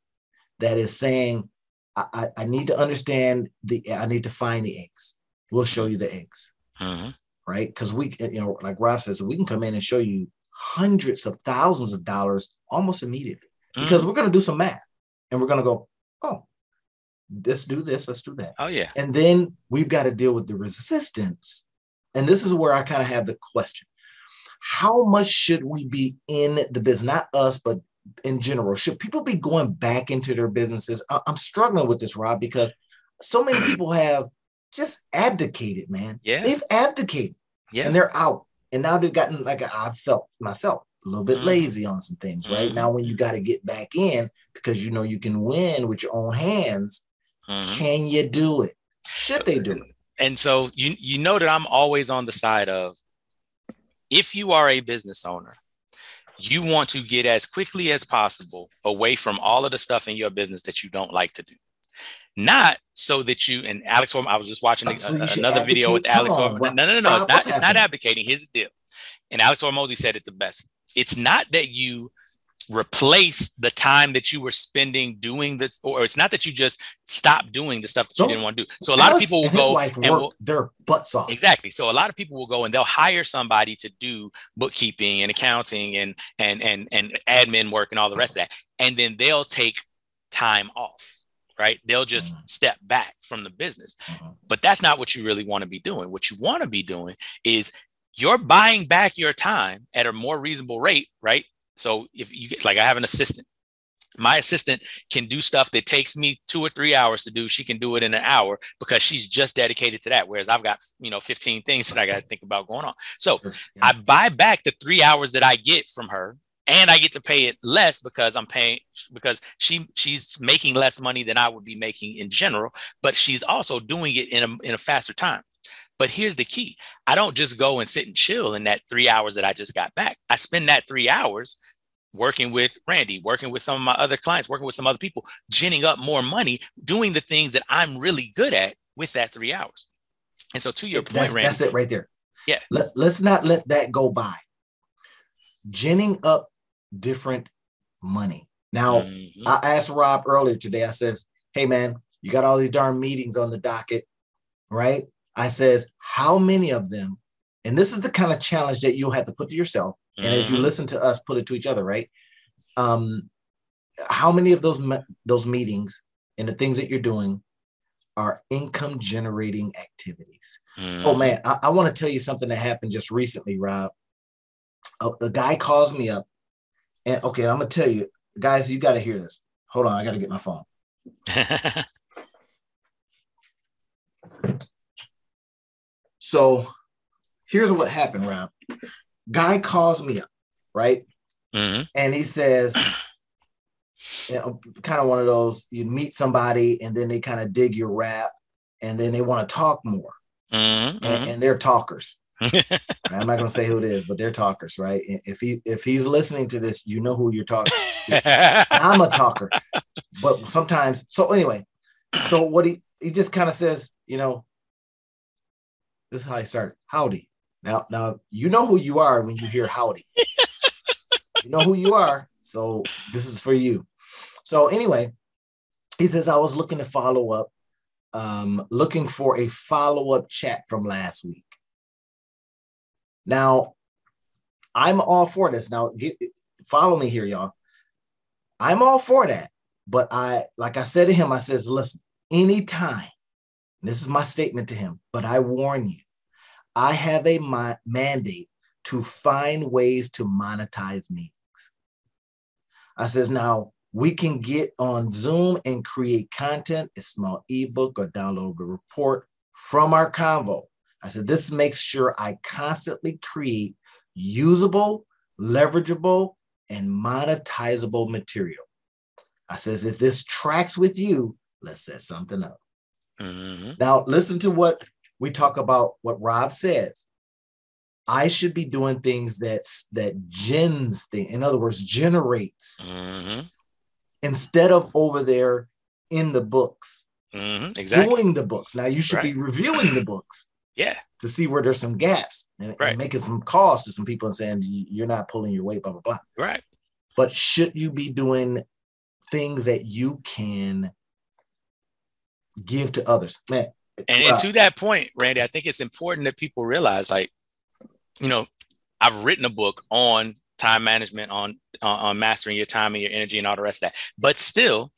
that is saying, I, I, I need to understand the I need to find the eggs. We'll show you the eggs, Mhm. right? Because we, you know, like Rob says, we can come in and show you hundreds of thousands of dollars almost immediately because we're going to do some math and we're going to go, oh, let's do this, let's do that. Oh yeah. And then we've got to deal with the resistance. And this is where I kind of have the question. How much should we be in the business? Not us, but in general. Should people be going back into their businesses? I- I'm struggling with this, Rob, because so many people have just abdicated, man. Yeah. They've abdicated Yeah. and they're out. And now they've gotten like I've felt myself a little bit Mhm. lazy on some things, right? Mhm. Now, when you got to get back in because you know you can win with your own hands, Mhm. can you do it? Should they do it? and so you you know that I'm always on the side of if you are a business owner, you want to get as quickly as possible away from all of the stuff in your business that you don't like to do. Not so that you and Alex Orman, I was just watching Oh, a- should another video with? Alex Come on. No, no, no, no. It's not, it's not advocating. Here's the deal. And Alex Hormozi said it the best. It's not that you replace the time that you were spending doing this, or it's not that you just stop doing the stuff that you Those- didn't want to do. So a lot of people will go and will, their butts off. Exactly. So a lot of people will go and they'll hire somebody to do bookkeeping and accounting and and and and admin work and all the rest of that, and then they'll take time off. Right? They'll just Mhm. step back from the business. Mhm. But that's not what you really want to be doing. What you want to be doing is you're buying back your time at a more reasonable rate, right? So if you get like I have an assistant. My assistant can do stuff that takes me two or three hours to do. She can do it in an hour because she's just dedicated to that. Whereas I've got, you know, 15 things that I got to think about going on. So I buy back the three hours that I get from her and I get to pay it less because I'm paying because she she's making less money than I would be making in general, but she's also doing it in a in a faster time. But here's the key. I don't just go and sit and chill in that three hours that I just got back. I spend that three hours working with Randy, working with some of my other clients, working with some other people, ginning up more money, doing the things that I'm really good at with that three hours. And so to your point, that's, Randy, that's it right there. Yeah. Let, let's not let that go by. Ginning up different money. Now, Mhm. I asked Rob earlier today, I says, hey man, you got all these darn meetings on the docket, right? I says, how many of them, and this is the kind of challenge that you'll have to put to yourself, and as you Mhm. listen to us put it to each other, right? Um, how many of those those meetings and the things that you're doing are income generating activities? Oh Mhm. man, I, I want to tell you something that happened just recently, Rob. A, a guy calls me up, and okay, I'm gonna tell you, guys, you got to hear this. Hold on, I got to get my phone. So here's what happened, Rob. Guy calls me up, right? Mhm. And he says, you know, kind of one of those you meet somebody and then they kind of dig your rap and then they want to talk more Mhm. and, and they're talkers. I'm not gonna say who it is, but they're talkers, right? If he if he's listening to this, you know who you're talking. I'm a talker, but sometimes. So anyway, so what he he just kind of says, you know, this is how he started. Howdy. Now now you know who you are when you hear howdy. you know who you are. So this is for you. So anyway, he says I was looking to follow up, um, looking for a follow up chat from last week. Now, I'm all for this. Now, get, follow me here, y'all. I'm all for that. But I, like I said to him, I says, listen, anytime, this is my statement to him, but I warn you, I have a ma- mandate to find ways to monetize meetings. I says, now we can get on Zoom and create content, a small ebook or download a report from our convo. I said, this makes sure I constantly create usable, leverageable, and monetizable material. I says, if this tracks with you, let's set something up. Mm-hmm. Now, listen to what we talk about, what Rob says. I should be doing things that that gens thing, in other words, generates mm-hmm. instead of over there in the books, mm-hmm. exactly. doing the books. Now you should right. be reviewing the books, yeah, to see where there's some gaps and, right. and, making some calls to some people and saying you're not pulling your weight, blah blah blah. Right. But should you be doing things that you can give to others, man? And, and to that point, Randy, I think it's important that people realize, like you know, I've written a book on time management, on on mastering your time and your energy and all the rest of that. But still,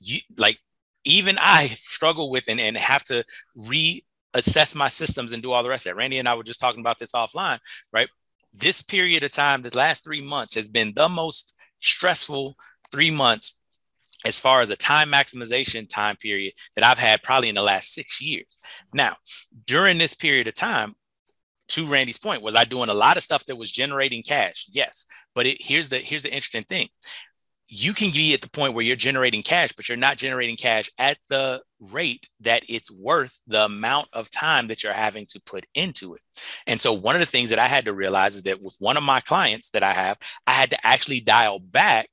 you like even I struggle with and, and have to reassess my systems and do all the rest of that. Randy and I were just talking about this offline, right? This period of time, the last three months, has been the most stressful three months as far as a time maximization time period that I've had probably in the last six years. Now, during this period of time, to Randy's point, was I doing a lot of stuff that was generating cash? Yes. But it, here's the here's the interesting thing. You can be at the point where you're generating cash, but you're not generating cash at the rate that it's worth the amount of time that you're having to put into it. And so one of the things that I had to realize is that with one of my clients that I have, I had to actually dial back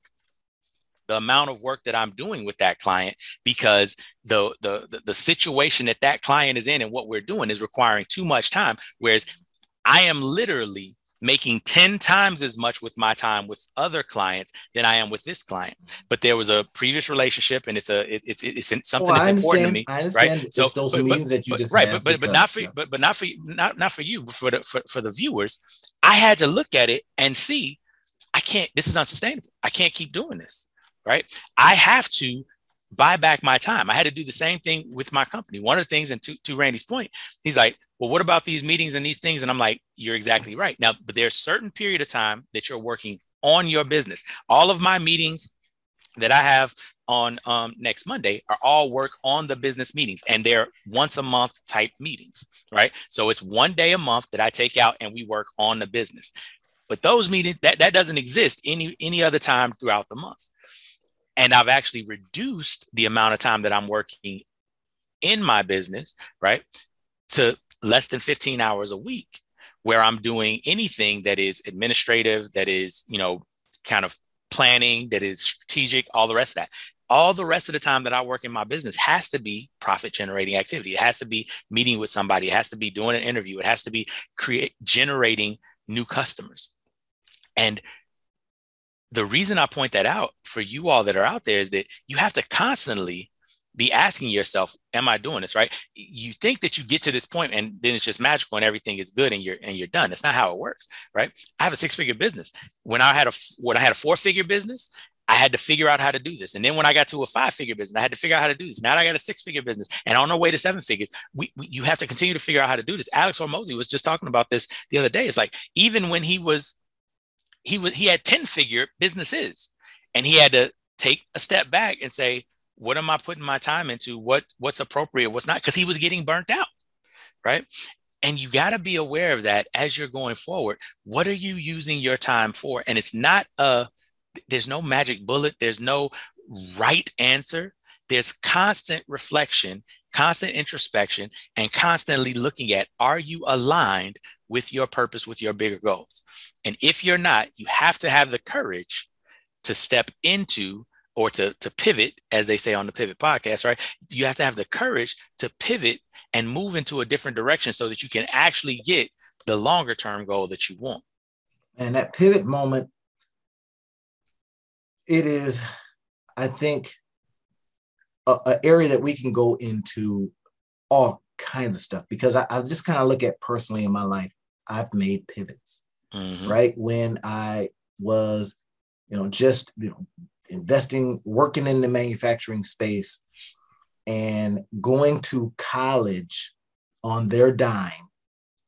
the amount of work that I'm doing with that client because the, the the situation that that client is in and what we're doing is requiring too much time whereas I am literally making 10 times as much with my time with other clients than I am with this client. But there was a previous relationship and it's a it, it's it's something oh, well, that's important to me. I understand. Right. So those but, meetings but, that you just right, but but, but not for yeah. but but not for not not for you, but for the for, for the viewers. I had to look at it and see I can't this is unsustainable. I can't keep doing this. Right. I have to buy back my time. I had to do the same thing with my company. One of the things, and to, to Randy's point, he's like, well, what about these meetings and these things? And I'm like, you're exactly right. Now, but there's certain period of time that you're working on your business. All of my meetings that I have on um, next Monday are all work on the business meetings, and they're once a month type meetings, right? So it's one day a month that I take out and we work on the business. But those meetings that that doesn't exist any any other time throughout the month. And I've actually reduced the amount of time that I'm working in my business, right? To less than 15 hours a week where I'm doing anything that is administrative, that is, you know, kind of planning, that is strategic, all the rest of that. All the rest of the time that I work in my business has to be profit generating activity. It has to be meeting with somebody. It has to be doing an interview. It has to be create generating new customers. And the reason I point that out for you all that are out there is that you have to constantly be asking yourself, am I doing this right? You think that you get to this point and then it's just magical and everything is good and you're and you're done. That's not how it works, right? I have a six-figure business. When I had a when I had a four-figure business, I had to figure out how to do this. And then when I got to a five-figure business, I had to figure out how to do this. Now I got a six-figure business and on our way to seven figures, we, we you have to continue to figure out how to do this. Alex Hormozi was just talking about this the other day. It's like even when he was he was he had 10-figure businesses and he had to take a step back and say, what am I putting my time into? What what's appropriate? What's not? Because he was getting burnt out, right? And you got to be aware of that as you're going forward. What are you using your time for? And it's not a there's no magic bullet. There's no right answer. There's constant reflection, constant introspection, and constantly looking at are you aligned with your purpose, with your bigger goals? And if you're not, you have to have the courage to step into or to, to pivot, as they say on the Pivot podcast, right? You have to have the courage to pivot and move into a different direction so that you can actually get the longer term goal that you want. And that pivot moment, it is, I think, an area that we can go into all kinds of stuff because I, I just kind of look at personally in my life, I've made pivots, mm-hmm. right? When I was, you know, just you know, investing, working in the manufacturing space, and going to college on their dime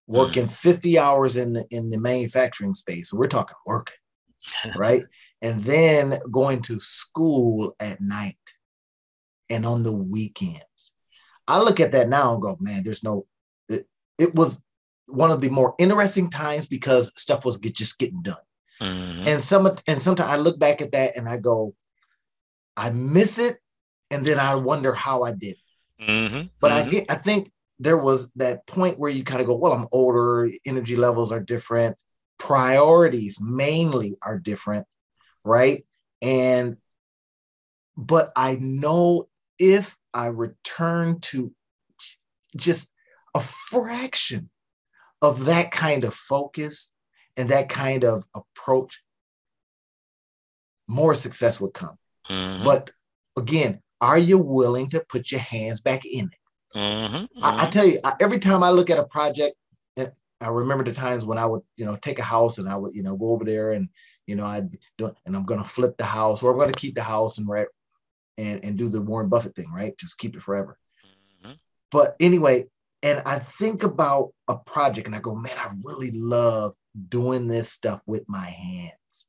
working mm. 50 hours in the in the manufacturing space. We're talking working, right? And then going to school at night and on the weekends. I look at that now and go, man, there's no it, it was one of the more interesting times because stuff was get, just getting done. Mm-hmm. And some and sometimes I look back at that and I go, I miss it, and then I wonder how I did it. Mm-hmm. But mm-hmm. I get, I think there was that point where you kind of go, well, I'm older, energy levels are different, priorities mainly are different, right? And but I know if I return to just a fraction of that kind of focus and that kind of approach, more success would come. Mm-hmm. But again, are you willing to put your hands back in it? Mm-hmm. I, I, mm-hmm. tell you, I, every time I look at a project, and I remember the times when I would, you know, take a house and I would, you know, go over there and, you know, I'd do, and I'm going to flip the house or I'm going to keep the house and right and and do the Warren Buffett thing, right? Just keep it forever. Mm-hmm. But anyway, and I think about a project and I go, man, I really love doing this stuff with my hands,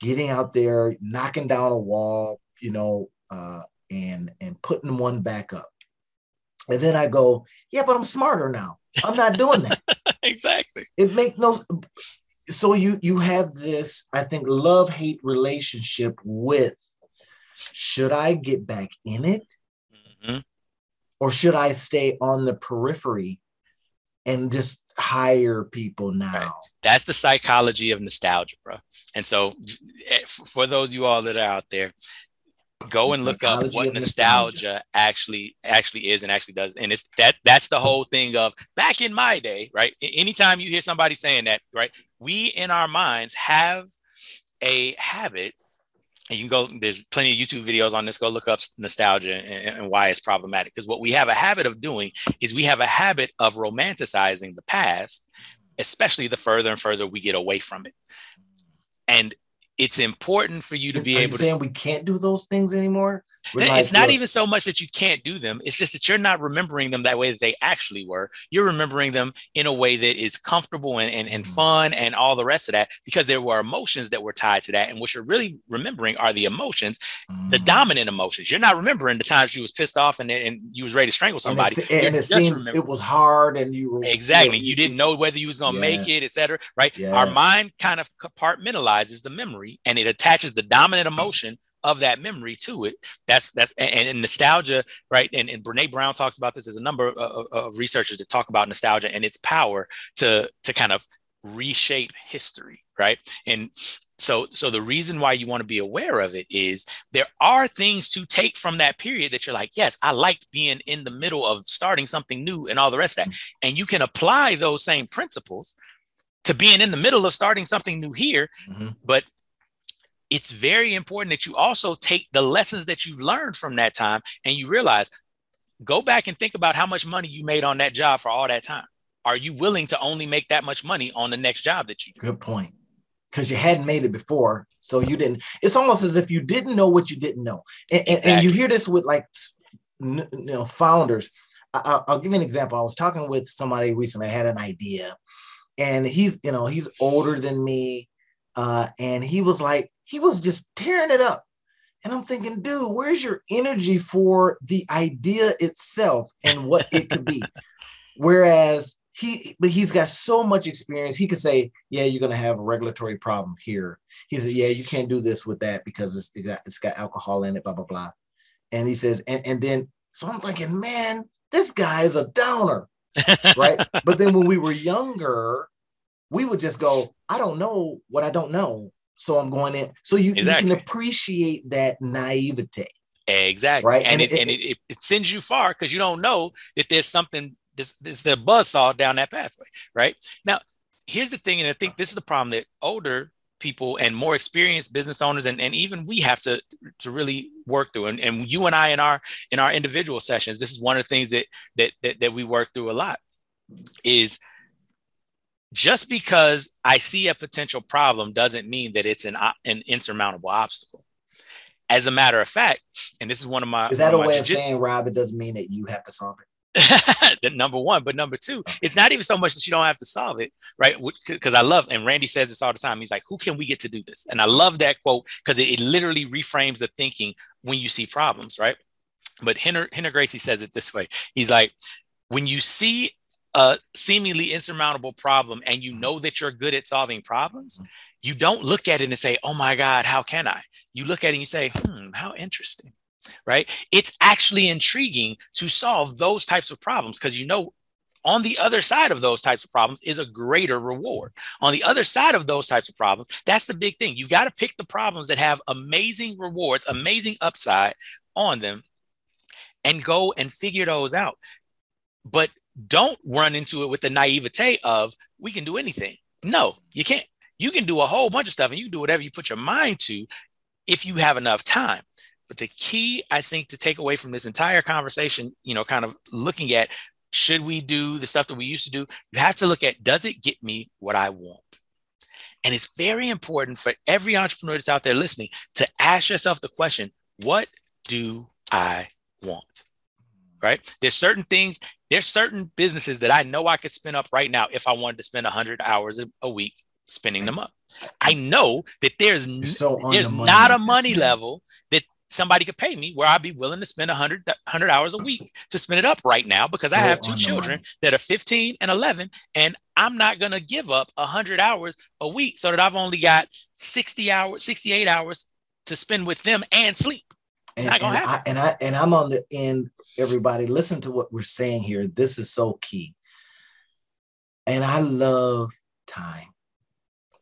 getting out there, knocking down a wall, you know, uh, and and putting one back up. And then I go, yeah, but I'm smarter now. I'm not doing that. exactly. It makes no. So you you have this, I think, love hate relationship with. Should I get back in it? Mm-hmm or should I stay on the periphery and just hire people now? Right. That's the psychology of nostalgia, bro. And so, eh, for those you all that are out there, go and look up what nostalgia, nostalgia, actually actually is and actually does and it's that that's the whole thing of back in my day right anytime you hear somebody saying that right we in our minds have a habit you can go there's plenty of youtube videos on this. Go look up nostalgia and, and why it's problematic. Because what we have a habit of doing is we have a habit of romanticizing the past especially the further and further we get away from it. And it's important for you to be able to saying we can't do those things anymore it's not even so much that you can't do them. It's just that you're not remembering them that way that they actually were. You're remembering them in a way that is comfortable and, and, and mm. fun and all the rest of that because there were emotions that were tied to that. And what you're really remembering are the emotions, mm. the dominant emotions. You're not remembering the times you was pissed off and, and you was ready to strangle somebody. And, and it seemed it was hard and you were exactly. You, you didn't know whether you was going to yes. make it, etc. Right. Yes. Our mind kind of compartmentalizes the memory and it attaches the dominant emotion of that memory to it. That's that's and, and nostalgia, right? And, and Brene Brown talks about this. There's a number of, of researchers that talk about nostalgia and its power to to kind of reshape history, right? And so so the reason why you want to be aware of it is there are things to take from that period that you're like, yes, I liked being in the middle of starting something new and all the rest of that. Mm-hmm. And you can apply those same principles to being in the middle of starting something new here, mm-hmm. but it's very important that you also take the lessons that you've learned from that time and you realize go back and think about how much money you made on that job for all that time. Are you willing to only make that much money on the next job that you do? good point. Because you hadn't made it before so you didn't. It's almost as if you didn't know what you didn't know. And, exactly. and you hear this with like you know founders. I, will give you an example. I was talking with somebody recently. I had an idea. And he's you know he's older than me uh, and he was like he was just tearing it up. And I'm thinking, dude, where's your energy for the idea itself and what it could be? Whereas he, but he's got so much experience. He could say, yeah, you're going to have a regulatory problem here. He said, yeah, you can't do this with that because it's, it got, it's got alcohol in it, blah, blah, blah. And he says, and, and then, so I'm thinking, man, this guy is a downer. right. but then when we were younger, we would just go, I don't know what I don't know so I'm going in. So you, exactly. you can appreciate that naivete. Exactly. Right. And, and it, it, and it, it sends you far because you don't know that there's something, this, this the buzz saw down that pathway. Right. Now, here's the thing. And I think this is the problem that older people and more experienced business owners and, and even we have to to really work through and, and you and i in our in our individual sessions this is one of the things that that that, that we work through a lot is just because I see a potential problem doesn't mean that it's an, an insurmountable obstacle. As a matter of fact, and this is one of my is that a way of saying, Rob? It doesn't mean that you have to solve it. the number one, but number two, it's not even so much that you don't have to solve it, right? Because I love, and Randy says this all the time. He's like, "Who can we get to do this?" And I love that quote because it, it, literally reframes the thinking when you see problems, right? But Rener, Rener Gracie says it this way. He's like, when you see a seemingly insurmountable problem and you know that you're good at solving problems, you don't look at it and say, "Oh my God, how can I?" You look at it and you say, "Hmm, how interesting." right? It's actually intriguing to solve those types of problems because you know on the other side of those types of problems is a greater reward. On the other side of those types of problems, that's the big thing. You've got to pick the problems that have amazing rewards, amazing upside on them, and go and figure those out. But don't run into it with the naivete of we can do anything. No, you can't. You can do a whole bunch of stuff and you do whatever you put your mind to if you have enough time. But the key, I think, to take away from this entire conversation, you know, kind of looking at should we do the stuff that we used to do, you have to look at does it get me what I want? And it's very important for every entrepreneur that's out there listening to ask yourself the question what do I want? Right? There's certain things, there's certain businesses that I know I could spin up right now if I wanted to spend 100 hours a week spinning them up. I know that there's so there's the not a money level that somebody could pay me where I'd be willing to spend 100, 100 hours a week to spin it up right now because so I have two children that are 15 and 11. And I'm not going to give up 100 hours a week so that I've only got 60 hours, 68 hours to spend with them and sleep. And, and I, and I and I'm on the end. Everybody, listen to what we're saying here. This is so key. And I love time.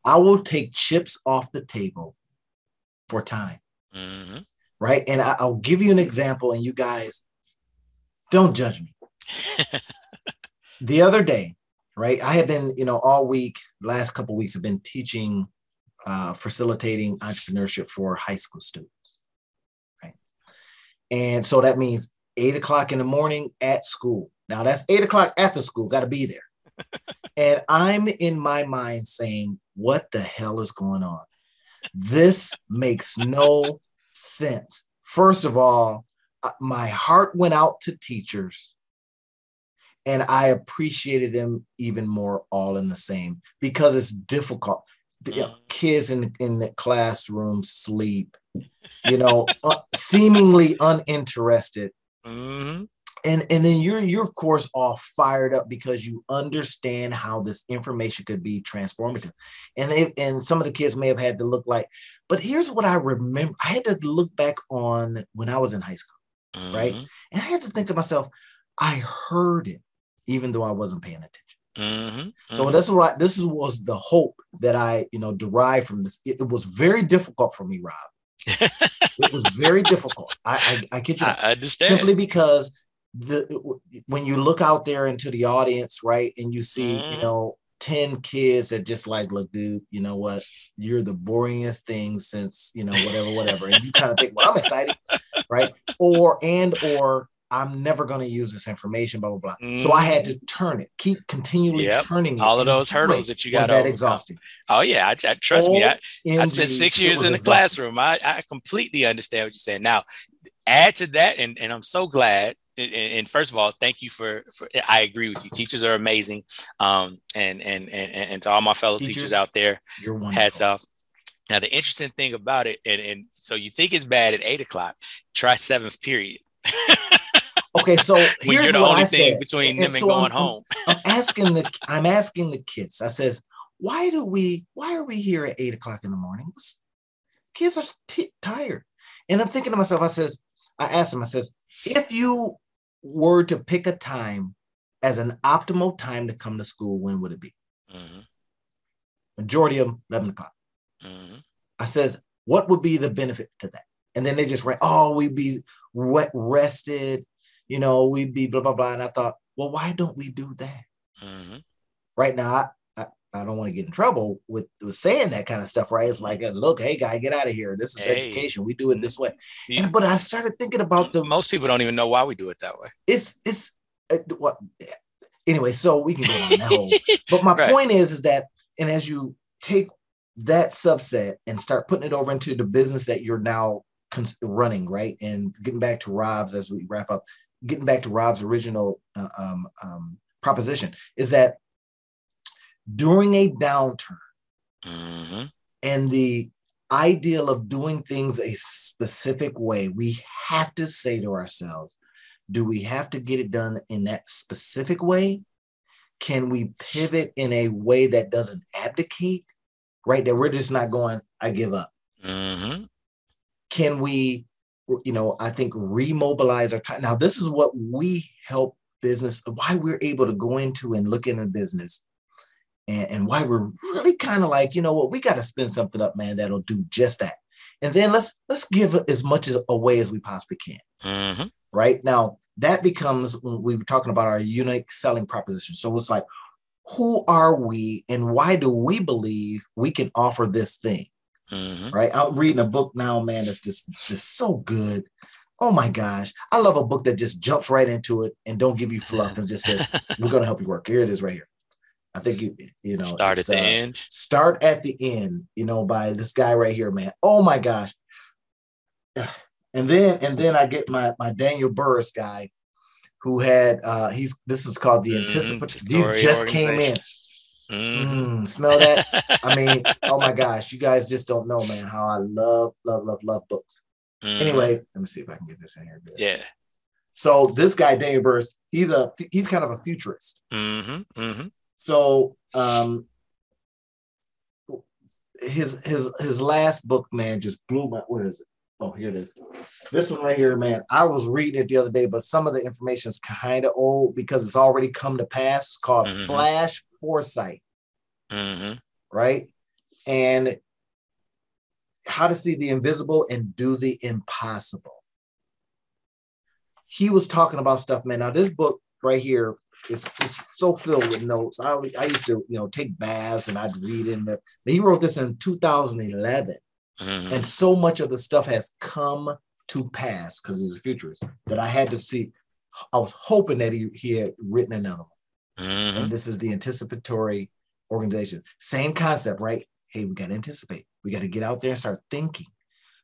I will take chips off the table for time. Mm-hmm right? And I, will give you an example, and you guys don't judge me. the other day, right? I have been, you know, all week, last couple weeks, have been teaching, uh, facilitating entrepreneurship for high school students. And so that means eight o'clock in the morning at school. Now that's eight o'clock after school, got to be there. and I'm in my mind saying, what the hell is going on? This makes no sense. First of all, uh, my heart went out to teachers and I appreciated them even more all in the same because it's difficult. Mm. Kids in, in the classroom sleep, you know, uh, seemingly uninterested. Mm-hmm and and then you're you're of course all fired up because you understand how this information could be transformative and they and some of the kids may have had to look like but here's what i remember i had to look back on when i was in high school mm-hmm. right and i had to think to myself i heard it even though i wasn't paying attention Mm-hmm, so mm-hmm. that's what this is, was the hope that I, you know, derived from this. It, it was very difficult for me, Rob. It was very difficult. I, I, I kid you. I understand. Simply because the when you look out there into the audience, right, and you see, mm-hmm. you know, 10 kids that just like, look, dude, you know what? You're the boringest thing since, you know, whatever, whatever. And you kind of think, well, I'm excited, right? Or and or I'm never going to use this information, blah blah blah. Mm. So I had to mm-hmm. turn it, keep continually yep. turning all of those hurdles that you got. Was that exhausting? Oh yeah, I, I trust me. I, I spent six years in the exhausting. classroom. I, I completely understand what you're saying. Now, add to that, and, and I'm so glad and, and, first of all, thank you for, for, I agree with you. Teachers are amazing. Um, and, and, and, and to all my fellow teachers, teachers out there, you're wonderful. hats off. Now, the interesting thing about it, and, and so you think it's bad at eight o'clock, try seventh period. okay, so here's what I said. between them and, so going I'm, home. I'm asking the I'm asking the kids. I says, why do we why are we here at eight o'clock in the morning? Kids are t- tired, and I'm thinking to myself. I says, I asked them. I says, if you were to pick a time as an optimal time to come to school, when would it be? Mm-hmm. Majority of them, 11 o'clock. Mm-hmm. I says, what would be the benefit to that? And then they just ran, oh, we'd be wet rested, you know, we'd be blah, blah, blah. And I thought, well, why don't we do that? Mm-hmm. Right now, I, I, I, don't want to get in trouble with, with saying that kind of stuff, right? It's like, look, hey, guy, get out of here. This is hey. education. We do it this way. And, but I started thinking about the. Most people don't even know why we do it that way. It's, it's, uh, what, anyway, so we can go on that whole. But my right. point is, is that, and as you take that subset and start putting it over into the business that you're now running, right? And getting back to Rob's as we wrap up, getting back to Rob's original uh, um, um, proposition, is that during a downturn Mm-hmm. and the ideal of doing things a specific way, we have to say to ourselves, do we have to get it done in that specific way? Can we pivot in a way that doesn't abdicate? Right, that we're just not going, I give up. Mm-hmm. Can we, you know, I think remobilize our time? Now, this is what we help business, why we're able to go into and look in a business and, and why we're really kind of like, you know what, we got to spend something up, man, that'll do just that. And then let's let's give as much as away as we possibly can. Mm-hmm. Right now, that becomes when we were talking about our unique selling proposition. So it's like, who are we and why do we believe we can offer this thing? Mm-hmm. Right. I'm reading a book now, man, that's just, just so good. Oh my gosh. I love a book that just jumps right into it and don't give you fluff and just says, we're going to help you work. Here it is right here. I think you, you know, Start at the uh, end. Start at the end, you know, by this guy right here, man. Oh my gosh. And then and then I get my my Daniel Burrus guy who had uh he's this is called the Mhm, anticipatory these just came in. Mm-hmm. Mm, smell that? I mean, oh my gosh, you guys just don't know, man, how I love, love, love, love books. Mhm. Anyway, let me see if I can get this in here. Good. Yeah. So this guy, Daniel Burrus, he's a he's kind of a futurist. Mm-hmm. Mm-hmm. So um his his his last book, man, just blew my What is it? Oh, here it is. This one right here, man. I was reading it the other day, but some of the information is kind of old because it's already come to pass. It's called Mhm. Flash Foresight, Mm-hmm. right? And how to see the invisible and do the impossible. He was talking about stuff, man. Now, this book right here is just so filled with notes. I, I used to, you know, take baths and I'd read in there. He wrote this in 2011. Mm-hmm. And so much of the stuff has come to pass because he's a futurist that I had to see. I was hoping that he, he had written another one. Mm-hmm. And this is the anticipatory organization. Same concept, right? Hey, we got to anticipate. We got to get out there and start thinking.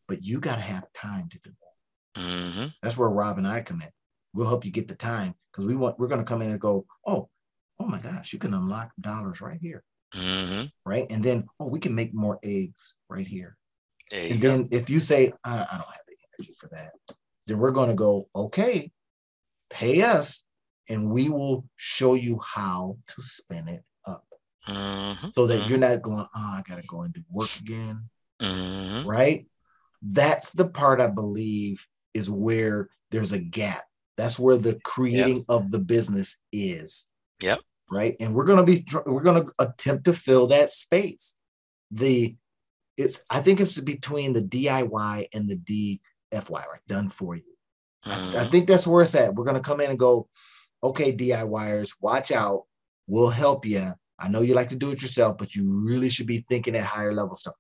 But you got to have time to do that. Mm-hmm. That's where Rob and I come in. We'll help you get the time because we want we're going to come in and go, oh, oh my gosh, you can unlock dollars right here, Mm-hmm. right? And then oh, we can make more eggs right here. And go. then if you say, uh, I don't have the energy for that, then we're going to go, okay, pay us and we will show you how to spin it up Mm-hmm. so that you're not going, oh, I got to go and do work again, Mm-hmm. right? That's the part I believe is where there's a gap. That's where the creating of the business is. Yep. Right. And we're going to be, we're going to attempt to fill that space. The, it's, I think it's between the DIY and the DFY, right? Done for you. I, I Mhm. think that's where it's at. We're going to come in and go, okay, DIYers, watch out. We'll help you. I know you like to do it yourself, but you really should be thinking at higher level stuff.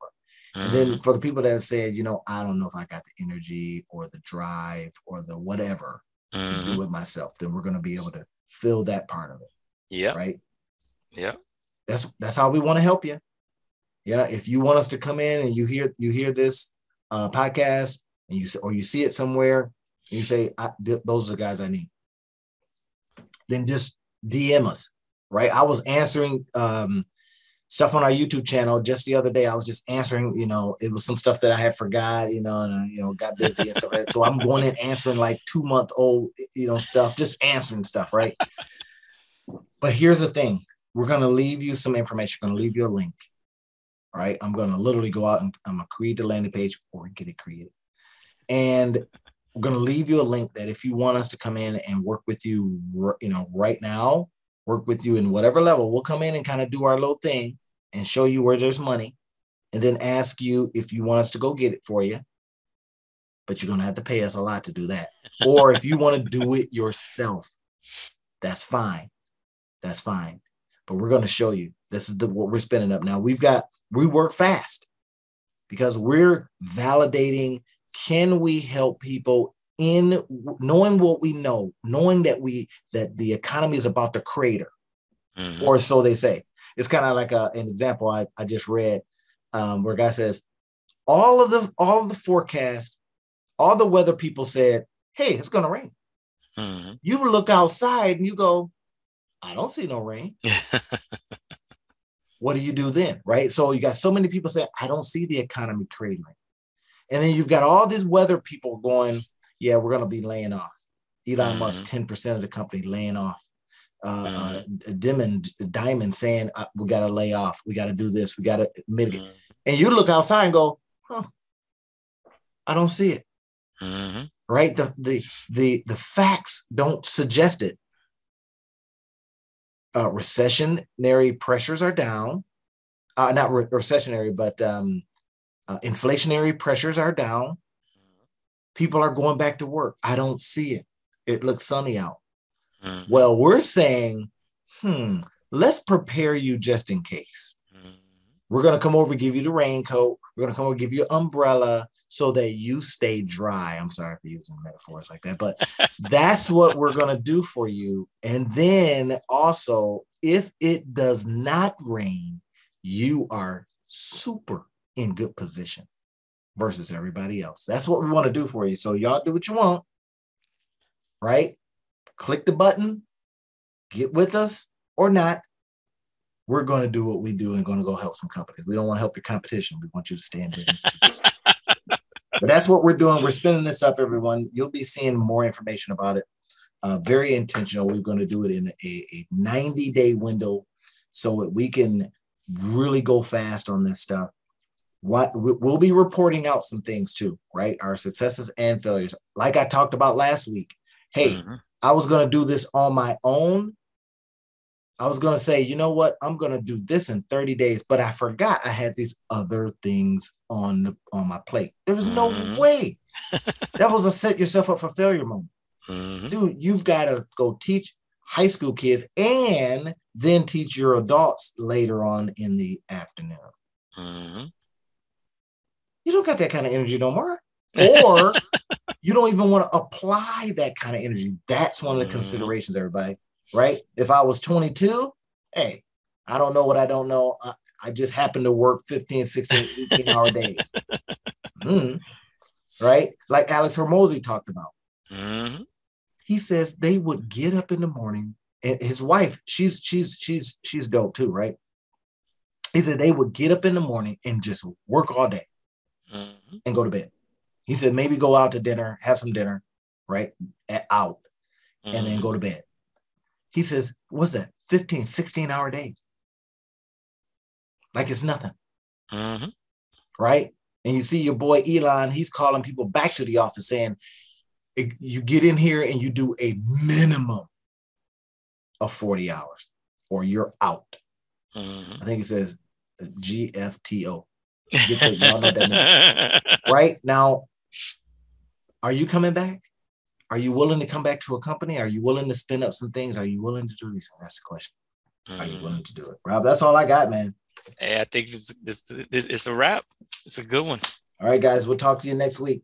And then Mhm. for the people that have said, you know, I don't know if I got the energy or the drive or the whatever to do it myself, then we're going to be able to fill that part of it, Yeah. right? Yeah. That's that's how we want to help you. Yeah, if you want us to come in and you hear you hear this uh, podcast and you or you see it somewhere you say th- those are the guys I need, then just DM us, right? I was answering um, stuff on our YouTube channel just the other day. I was just answering, you know, it was some stuff that I had forgot, you know, and you know, got busy and stuff. like. So I'm going in answering like two month old, you know, stuff, just answering stuff, right? but here's the thing: we're gonna leave you some information. We're gonna leave you a link. Right, I'm gonna literally go out and I'm gonna create the landing page or get it created, and we're gonna leave you a link that if you want us to come in and work with you, you know, right now, work with you in whatever level, we'll come in and kind of do our little thing and show you where there's money, and then ask you if you want us to go get it for you. But you're gonna have to pay us a lot to do that, or if you want to do it yourself, that's fine. That's fine. But we're going to show you this is the, what we're spinning up now. We've got, we work fast because we're validating can we help people in knowing what we know, knowing that we, that the economy is about to crater, Mhm. or so they say. It's kind of like a, an example I, I just read um, where a guy says, all of the, all of the forecast, all the weather people said, hey, it's going to rain. Mm-hmm. You look outside and you go, I don't see no rain. what do you do then? Right. So you got so many people saying, I don't see the economy cratering. And then you've got all these weather people going, yeah, we're going to be laying off. Elon mm-hmm. Musk, 10% of the company laying off. Uh, uh mm-hmm. uh, Diamond, Diamond saying, uh, we got to lay off. We got to do this. We got to mitigate. Mm-hmm. And you look outside and go, huh, I don't see it. Mm-hmm. Right. The, the, the, the facts don't suggest it. Uh, recessionary pressures are down. Uh, not re- recessionary, but um, uh, inflationary pressures are down. People are going back to work. I don't see it. It looks sunny out. Mm. Well, we're saying, hmm, let's prepare you just in case. Mm. We're going to come over, give you the raincoat. We're going to come over, give you an umbrella so that you stay dry. I'm sorry for using metaphors like that, but that's what we're going to do for you. And then also, if it does not rain, you are super in good position versus everybody else. That's what we want to do for you. So y'all do what you want, right? Click the button, get with us or not. We're going to do what we do and going to go help some companies. We don't want to help your competition. We want you to stay in business. but that's what we're doing. We're spinning this up, everyone. You'll be seeing more information about it. Uh, very intentional. We're going to do it in a, a 90 day window so that we can really go fast on this stuff what we'll be reporting out some things too, right? Our successes and failures. Like I talked about last week. Hey, mm-hmm. I was going to do this on my own. I was going to say, you know what? I'm going to do this in 30 days, but I forgot I had these other things on the on my plate. There was mm-hmm. no way. that was a set yourself up for failure moment. Mm-hmm. Dude, you've got to go teach high school kids and then teach your adults later on in the afternoon. Mm-hmm you don't got that kind of energy no more. Or you don't even want to apply that kind of energy. That's one of the mm-hmm. considerations, everybody, right? If I was 22, hey, I don't know what I don't know. I, I just happen to work 15, 16, 18 hour days. Mm. Right? Like Alex Hormozi talked about. Mm-hmm. He says they would get up in the morning and his wife, she's she's she's she's dope too, right? He said they would get up in the morning and just work all day mm-hmm. and go to bed. He said maybe go out to dinner, have some dinner, right? At, out, mm-hmm. and then go to mm-hmm. bed. He says, what's that? 15, 16 hour days. Like it's nothing. Mm-hmm. Right? And you see your boy Elon, he's calling people back to the office saying, you get in here and you do a minimum of 40 hours or you're out. Mm-hmm. I think he says GFTO. y'all know that right now, are you coming back? Are you willing to come back to a company? Are you willing to spin up some things? Are you willing to do these? Things? That's the question. Are you willing to do it, Rob? That's all I got, man. Hey, I think it's, it's, it's a wrap. It's a good one. All right, guys. We'll talk to you next week.